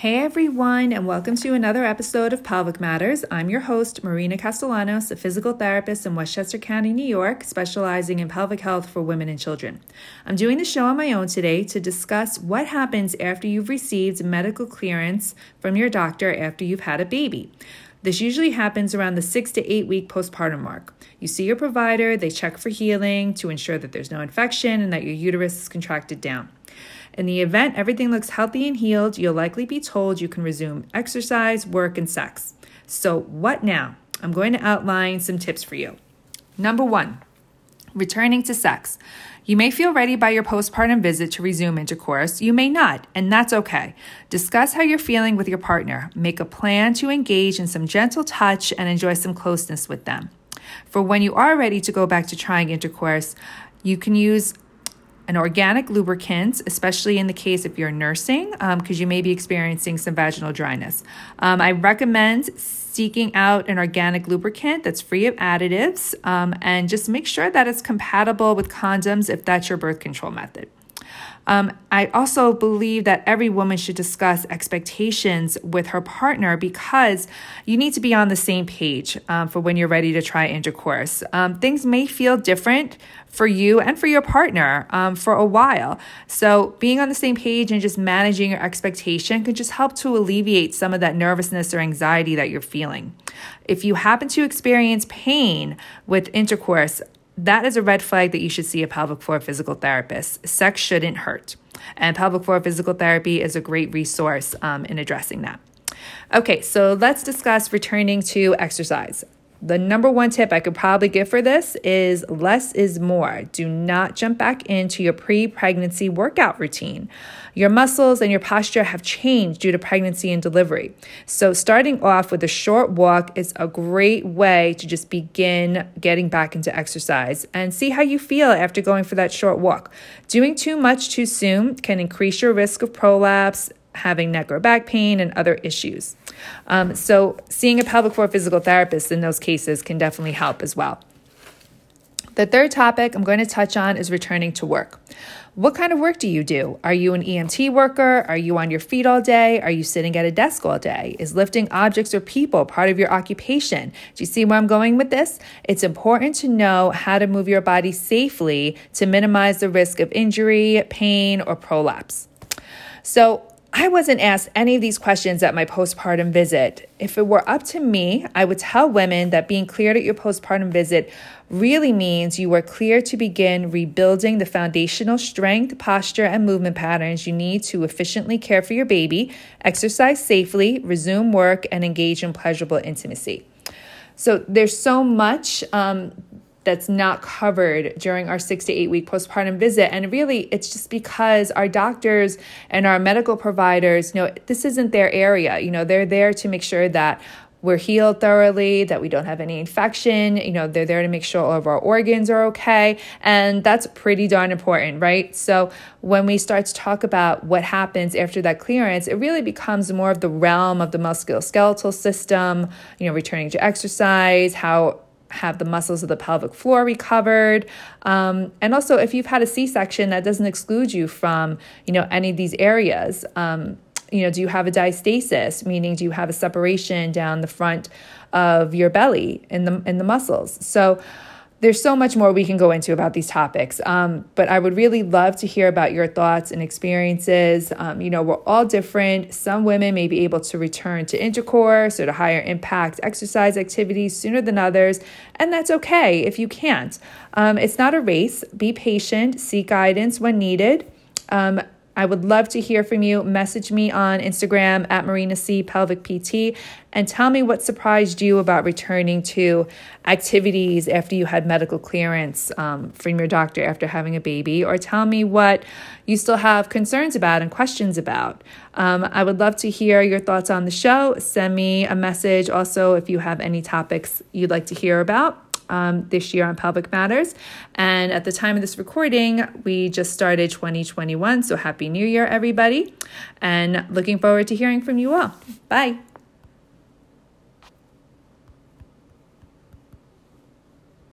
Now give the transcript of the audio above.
Hey everyone, and welcome to another episode of Pelvic Matters. I'm your host, Marina Castellanos, a physical therapist in Westchester County, New York, specializing in pelvic health for women and children. I'm doing the show on my own today to discuss what happens after you've received medical clearance from your doctor after you've had a baby. This usually happens around the six to eight week postpartum mark. You see your provider, they check for healing to ensure that there's no infection and that your uterus is contracted down. In the event everything looks healthy and healed, you'll likely be told you can resume exercise, work, and sex. So, what now? I'm going to outline some tips for you. Number one, returning to sex. You may feel ready by your postpartum visit to resume intercourse. You may not, and that's okay. Discuss how you're feeling with your partner. Make a plan to engage in some gentle touch and enjoy some closeness with them. For when you are ready to go back to trying intercourse, you can use an organic lubricant, especially in the case if you're nursing, because um, you may be experiencing some vaginal dryness. Um, I recommend seeking out an organic lubricant that's free of additives um, and just make sure that it's compatible with condoms if that's your birth control method. Um, I also believe that every woman should discuss expectations with her partner because you need to be on the same page um, for when you're ready to try intercourse. Um, things may feel different for you and for your partner um, for a while. So, being on the same page and just managing your expectation can just help to alleviate some of that nervousness or anxiety that you're feeling. If you happen to experience pain with intercourse, that is a red flag that you should see a pelvic floor physical therapist. Sex shouldn't hurt. And pelvic floor physical therapy is a great resource um, in addressing that. Okay, so let's discuss returning to exercise. The number one tip I could probably give for this is less is more. Do not jump back into your pre pregnancy workout routine. Your muscles and your posture have changed due to pregnancy and delivery. So, starting off with a short walk is a great way to just begin getting back into exercise and see how you feel after going for that short walk. Doing too much too soon can increase your risk of prolapse having neck or back pain, and other issues. Um, so, seeing a pelvic floor physical therapist in those cases can definitely help as well. The third topic I'm going to touch on is returning to work. What kind of work do you do? Are you an EMT worker? Are you on your feet all day? Are you sitting at a desk all day? Is lifting objects or people part of your occupation? Do you see where I'm going with this? It's important to know how to move your body safely to minimize the risk of injury, pain, or prolapse. So, I wasn't asked any of these questions at my postpartum visit. If it were up to me, I would tell women that being cleared at your postpartum visit really means you are clear to begin rebuilding the foundational strength, posture, and movement patterns you need to efficiently care for your baby, exercise safely, resume work, and engage in pleasurable intimacy. So there's so much um, that's not covered during our six to eight week postpartum visit. And really, it's just because our doctors and our medical providers, know, this isn't their area. You know, they're there to make sure that we're healed thoroughly, that we don't have any infection. You know, they're there to make sure all of our organs are okay. And that's pretty darn important, right? So when we start to talk about what happens after that clearance, it really becomes more of the realm of the musculoskeletal system, you know, returning to exercise, how have the muscles of the pelvic floor recovered. Um, and also if you've had a c-section that doesn't exclude you from you know any of these areas. Um, you know do you have a diastasis? Meaning do you have a separation down the front of your belly in the in the muscles? So there's so much more we can go into about these topics, um, but I would really love to hear about your thoughts and experiences. Um, you know, we're all different. Some women may be able to return to intercourse or to higher impact exercise activities sooner than others, and that's okay if you can't. Um, it's not a race. Be patient, seek guidance when needed. I would love to hear from you. Message me on Instagram at Marina C Pelvic PT and tell me what surprised you about returning to activities after you had medical clearance um, from your doctor after having a baby, or tell me what you still have concerns about and questions about. Um, I would love to hear your thoughts on the show. Send me a message also if you have any topics you'd like to hear about um, this year on Pelvic Matters. And at the time of this recording, we just started 2021. So Happy New Year, everybody. And looking forward to hearing from you all. Bye.